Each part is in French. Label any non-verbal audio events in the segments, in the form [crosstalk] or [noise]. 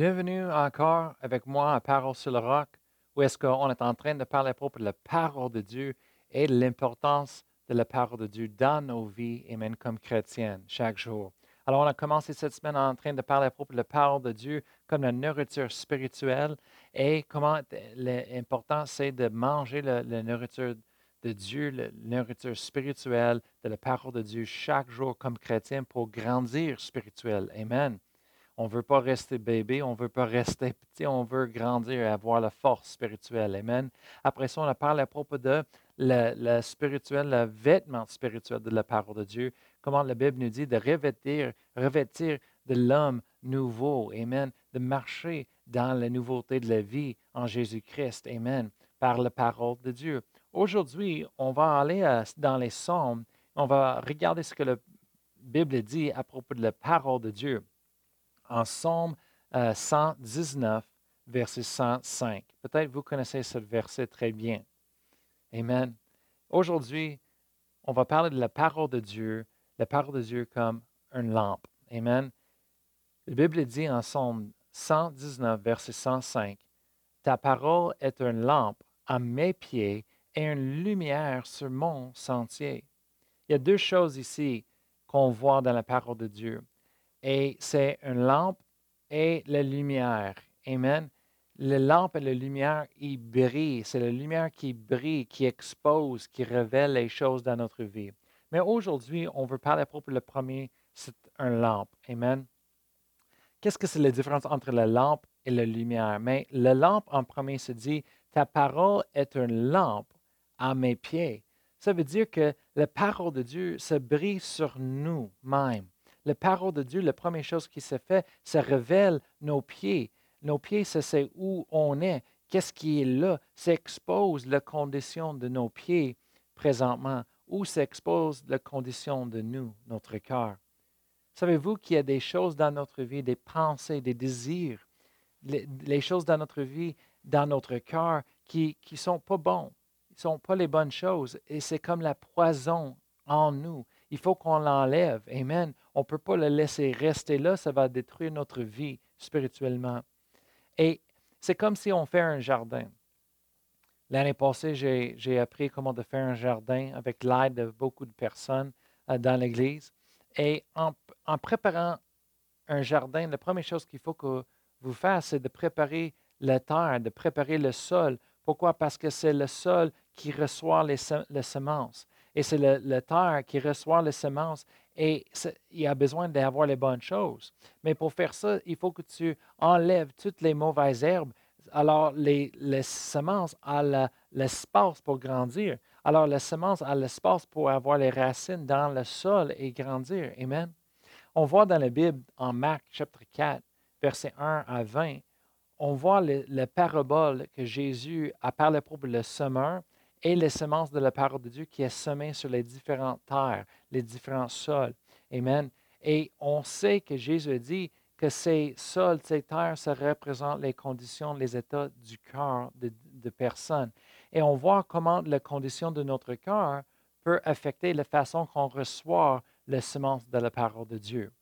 Bienvenue encore avec moi à Parole sur le roc, où est-ce qu'on est en train de parler à propos de la parole de Dieu et de l'importance de la parole de Dieu dans nos vies, et comme chrétiennes, chaque jour. Alors, on a commencé cette semaine en train de parler à propos de la parole de Dieu comme la nourriture spirituelle et comment l'important c'est de manger la, nourriture de Dieu, la nourriture spirituelle de la parole de Dieu chaque jour comme chrétien pour grandir spirituel. Amen. On ne veut pas rester bébé, on ne veut pas rester [laughs] petit, on veut grandir et avoir la force spirituelle. Amen. Après ça, on a parlé à propos de le, spirituel, le vêtement spirituel de la parole de Dieu, comment la Bible nous dit de revêtir, revêtir de l'homme nouveau. Amen. De marcher dans la nouveauté de la vie en Jésus-Christ. Amen. Par la parole de Dieu. Aujourd'hui, on va aller dans les psaumes. On va regarder ce que la Bible dit à propos de la parole de Dieu en Psaume 119, euh, verset 105. Peut-être vous connaissez ce verset très bien. Amen. Aujourd'hui, on va parler de la parole de Dieu, la parole de Dieu comme une lampe. Amen. La Bible dit en Psaume 119, verset 105, Ta parole est une lampe à mes pieds et une lumière sur mon sentier. Il y a deux choses ici qu'on voit dans la parole de Dieu et c'est une lampe et la lumière. Amen. La lampe et la lumière, ils brillent. C'est la lumière qui brille, qui expose, qui révèle les choses dans notre vie. Mais aujourd'hui, on veut parler à propos le premier, c'est une lampe. Amen. Qu'est-ce que c'est la différence entre la lampe et la lumière? Mais la lampe en premier se dit, ta parole est une lampe à mes pieds. Ça veut dire que la parole de Dieu se brille sur nous-mêmes la parole de Dieu, la première chose qui se fait, ça révèle nos pieds. Nos pieds, c'est où on est, qu'est-ce qui est là. Ça expose la condition de nos pieds présentement, ou ça expose la condition de nous, notre cœur. Savez-vous qu'il y a des choses dans notre vie, des pensées, des désirs, les, choses dans notre vie, dans notre cœur, qui ne sont pas bons, ne sont pas les bonnes choses. Et c'est comme la poison en nous. Il faut qu'on l'enlève. Amen. On ne peut pas le laisser rester là, ça va détruire notre vie spirituellement. Et c'est comme si on fait un jardin. L'année passée, j'ai appris comment faire un jardin avec l'aide de beaucoup de personnes euh, dans l'Église. Et en, préparant un jardin, la première chose qu'il faut que vous fassiez, c'est de préparer la terre, de préparer le sol. Pourquoi? Parce que c'est le sol qui reçoit les semences et c'est le, terre qui reçoit les semences et il a besoin d'avoir les bonnes choses. Mais pour faire ça, il faut que tu enlèves toutes les mauvaises herbes. Alors, les, semences ont l'espace pour grandir. Alors, les semences ont l'espace pour avoir les racines dans le sol et grandir. Amen. On voit dans la Bible, en Marc chapitre 4, versets 1 à 20, on voit le, parabole que Jésus a parlé propos le semeur et les semences de la parole de Dieu qui est semée sur les différentes terres, les différents sols. Amen. Et on sait que Jésus dit que ces sols, ces terres, ça représente les conditions, les états du cœur de, personnes. Et on voit comment la condition de notre cœur peut affecter la façon qu'on reçoit les semences de la parole de Dieu.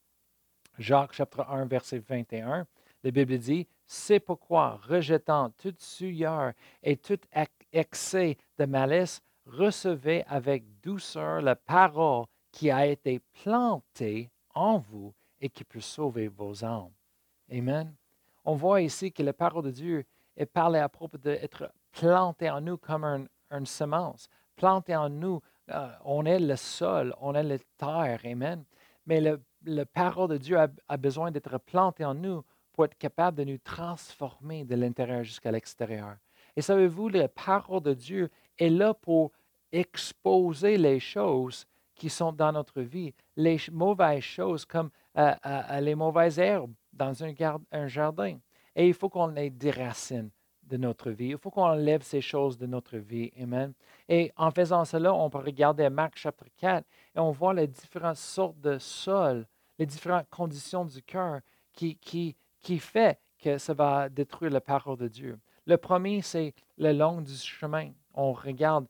Jacques chapitre 1, verset 21, la Bible dit, C'est pourquoi, rejetant toute souillure et tout excès de malice, recevez avec douceur la parole qui a été plantée en vous et qui peut sauver vos âmes. Amen. On voit ici que la parole de Dieu est parlée à propos d'être plantée en nous comme une semence. Plantée en nous, euh, on est le sol, on est la terre. Amen. Mais la parole de Dieu a, a besoin d'être plantée en nous pour être capable de nous transformer de l'intérieur jusqu'à l'extérieur. Et savez-vous, la parole de Dieu est là pour exposer les choses qui sont dans notre vie, les mauvaises choses comme euh, euh, euh, les mauvaises herbes dans un, jardin. Et il faut qu'on les déracine de notre vie. Il faut qu'on enlève ces choses de notre vie. Amen. Et en faisant cela, on peut regarder Marc chapitre 4 et on voit les différentes sortes de sols, les différentes conditions du cœur qui, qui, qui fait que ça va détruire la parole de Dieu. Le premier, c'est le long du chemin. On regarde,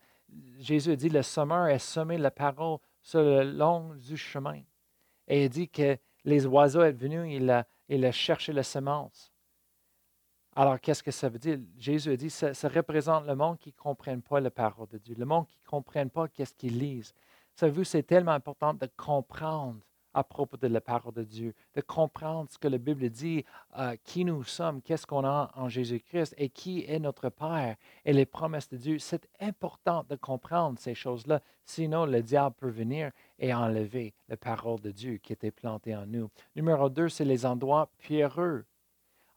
Jésus dit, le semeur est semé la parole sur le long du chemin. Et il dit que les oiseaux sont venus, il a, il a cherché la semence. Alors, qu'est-ce que ça veut dire? Jésus a dit, ça, ça représente le monde qui ne comprenne pas la parole de Dieu, le monde qui ne comprenne pas qu'est-ce qu'ils lisent. Savez-vous, c'est tellement important de comprendre à propos de la parole de Dieu, de comprendre ce que la Bible dit, euh, qui nous sommes, qu'est-ce qu'on a en Jésus-Christ et qui est notre Père et les promesses de Dieu. C'est important de comprendre ces choses-là, sinon le diable peut venir et enlever la parole de Dieu qui était plantée en nous. Numéro deux, c'est les endroits pierreux.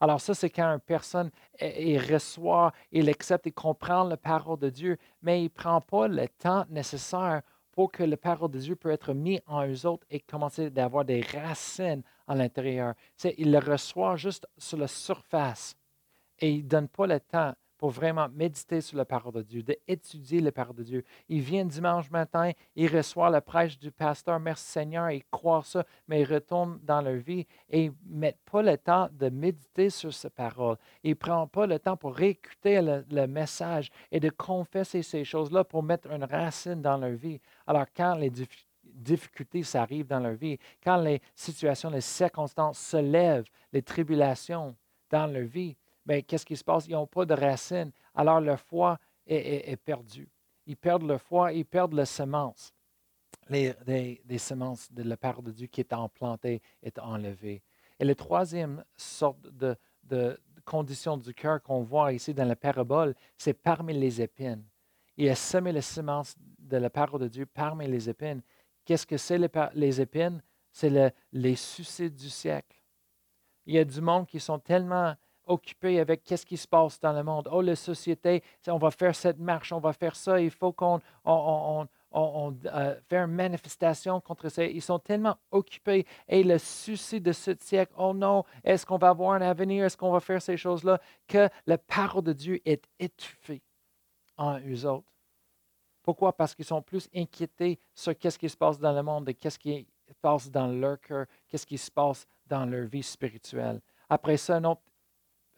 Alors ça, c'est quand une personne il reçoit, il accepte et comprend la parole de Dieu, mais il ne prend pas le temps nécessaire pour que la parole de Dieu puisse être mise en eux autres et commencer d'avoir des racines à l'intérieur. Il le reçoit juste sur la surface et il ne donne pas le temps pour vraiment méditer sur la parole de Dieu, d'étudier la parole de Dieu. Il vient dimanche matin, il reçoit la prêche du pasteur, merci Seigneur, il croit ça, mais il retourne dans leur vie et ne mettent pas le temps de méditer sur sa parole. Ils ne prennent pas le temps pour réécouter le, le message et de confesser ces choses-là pour mettre une racine dans leur vie. Alors quand les difficultés s'arrivent dans leur vie, quand les situations, les circonstances se lèvent, les tribulations dans leur vie, bien, qu'est-ce qui se passe? Ils n'ont pas de racines. Alors leur foi est, perdue. Ils perdent leur foi, ils perdent la semence. Les, semences de la part de Dieu qui est implantée est enlevée. Et la troisième sorte de, de condition du cœur qu'on voit ici dans la parabole, c'est parmi les épines. Il a semé les semences de la parole de Dieu parmi les épines. Qu'est-ce que c'est les, les épines? C'est les suicides du siècle. Il y a du monde qui sont tellement occupés avec qu'est-ce qui se passe dans le monde. Oh, la société, on va faire cette marche, on va faire ça, il faut qu'on on, on, euh, une manifestation contre ça. Ils sont tellement occupés et le souci de ce siècle, oh non, est-ce qu'on va avoir un avenir, est-ce qu'on va faire ces choses-là, que la parole de Dieu est étouffée en eux autres. Pourquoi? Parce qu'ils sont plus inquiétés sur qu'est-ce qui se passe dans le monde et qu'est-ce qui se passe dans leur cœur, qu'est-ce qui se passe dans leur vie spirituelle. Après ça, un autre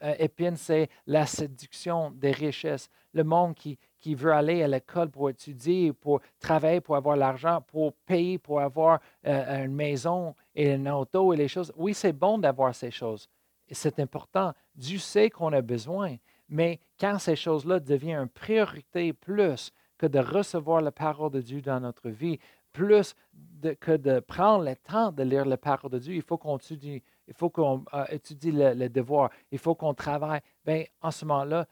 euh, épine, c'est la séduction des richesses. Le monde qui, qui veut aller à l'école pour étudier, pour travailler, pour avoir l'argent, pour payer, pour avoir euh, une maison et une auto et les choses. Oui, c'est bon d'avoir ces choses. C'est important. Dieu sait qu'on a besoin. Mais quand ces choses-là deviennent une priorité plus que de recevoir la parole de Dieu dans notre vie, plus que de prendre le temps de lire la parole de Dieu, il faut qu'on étudie, il faut qu'on euh, étudie le, devoir, il faut qu'on travaille. Bien, en ce moment-là,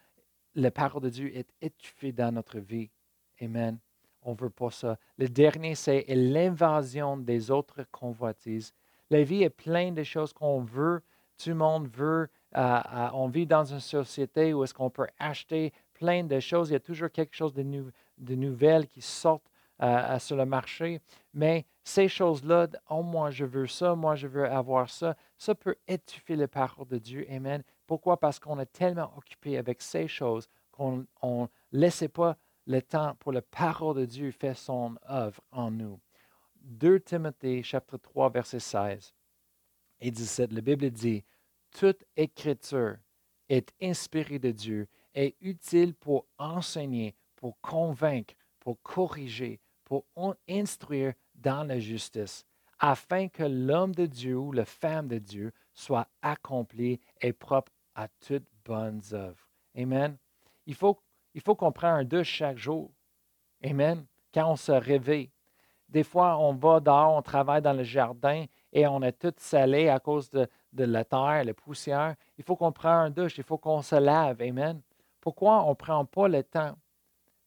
la parole de Dieu est étouffée dans notre vie. Amen. On ne veut pas ça. Le dernier, c'est l'invasion des autres convoitises. La vie est pleine de choses qu'on veut. Tout le monde veut. Euh, euh, on vit dans une société où est-ce qu'on peut acheter plein de choses. Il y a toujours quelque chose de, nouveau de nouvelles qui sortent euh, sur le marché. Mais ces choses-là, oh, moi, je veux ça, moi, je veux avoir ça, ça peut étouffer les paroles de Dieu. Amen. Pourquoi? Parce qu'on est tellement occupé avec ces choses qu'on ne laissait pas le temps pour la parole de Dieu faire son œuvre en nous. 2 Timothée, chapitre 3, verset 16 et 17, la Bible dit Toute écriture est inspirée de Dieu et utile pour enseigner, pour convaincre, pour corriger, pour instruire dans la justice, afin que l'homme de Dieu ou la femme de Dieu soit accompli et propre à toutes bonnes œuvres. Amen. Il faut, il faut qu'on prenne un douche chaque jour. Amen. Quand on se réveille. Des fois, on va dehors, on travaille dans le jardin et on est tout salé à cause de, de la terre, la poussière. Il faut qu'on prenne un douche, il faut qu'on se lave. Amen. Pourquoi on ne prend pas le temps?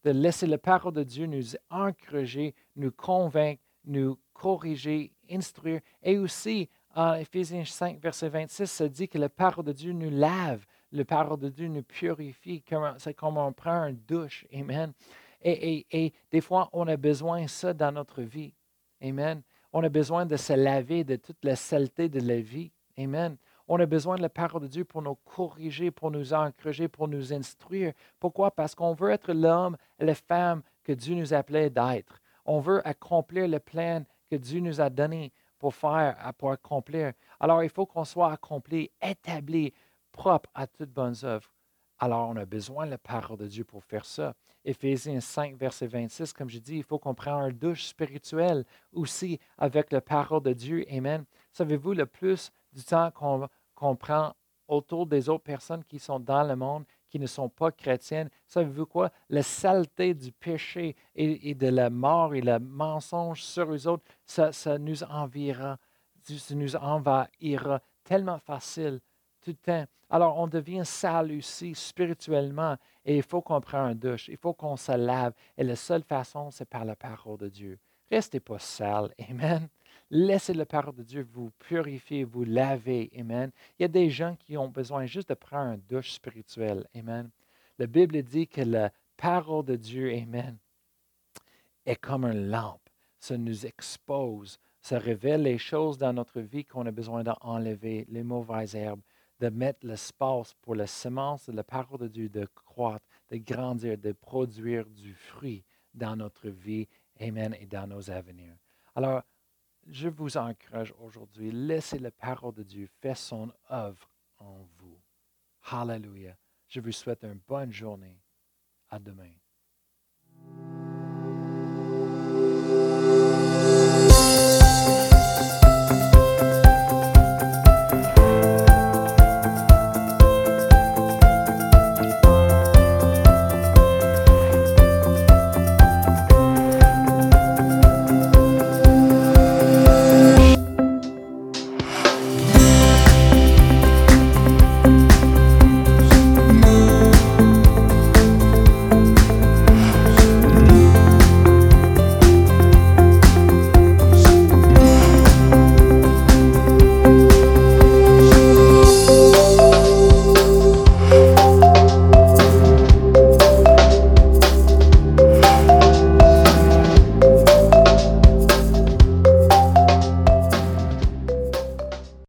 De laisser la parole de Dieu nous encourager, nous convaincre, nous corriger, instruire. Et aussi, en Éphésiens 5, verset 26, ça dit que la parole de Dieu nous lave, la parole de Dieu nous purifie. C'est comme on prend un douche. Amen. Et, et, des fois, on a besoin de ça dans notre vie. Amen. On a besoin de se laver de toute la saleté de la vie. Amen. On a besoin de la parole de Dieu pour nous corriger, pour nous encourager, pour nous instruire. Pourquoi? Parce qu'on veut être l'homme la femme que Dieu nous appelait d'être. On veut accomplir le plan que Dieu nous a donné pour faire, pour accomplir. Alors, il faut qu'on soit accompli, établi, propre à toutes bonnes œuvres. Alors, on a besoin de la parole de Dieu pour faire ça. Éphésiens 5, verset 26, comme je dis, il faut qu'on prenne un douche spirituel aussi avec la parole de Dieu. Amen. Savez-vous, le plus du temps qu'on prend autour des autres personnes qui sont dans le monde, qui ne sont pas chrétiennes. Savez-vous quoi? La saleté du péché et, de la mort et le mensonge sur eux autres, ça, ça nous envira, ça nous envahira tellement facile tout le temps. Alors, on devient sale aussi spirituellement et il faut qu'on prenne un douche, il faut qu'on se lave. Et la seule façon, c'est par la parole de Dieu. Restez pas sale. Amen. Laissez la parole de Dieu vous purifier, vous laver. Amen. Il y a des gens qui ont besoin juste de prendre un douche spirituel. Amen. La Bible dit que la parole de Dieu, Amen, est comme une lampe. Ça nous expose. Ça révèle les choses dans notre vie qu'on a besoin d'enlever, les mauvaises herbes, de mettre l'espace pour la semence de la parole de Dieu de croître, de grandir, de produire du fruit dans notre vie. Amen. Et dans nos avenirs. Alors, je vous encourage aujourd'hui, laissez la parole de Dieu faire son œuvre en vous. Hallelujah. Je vous souhaite une bonne journée. À demain.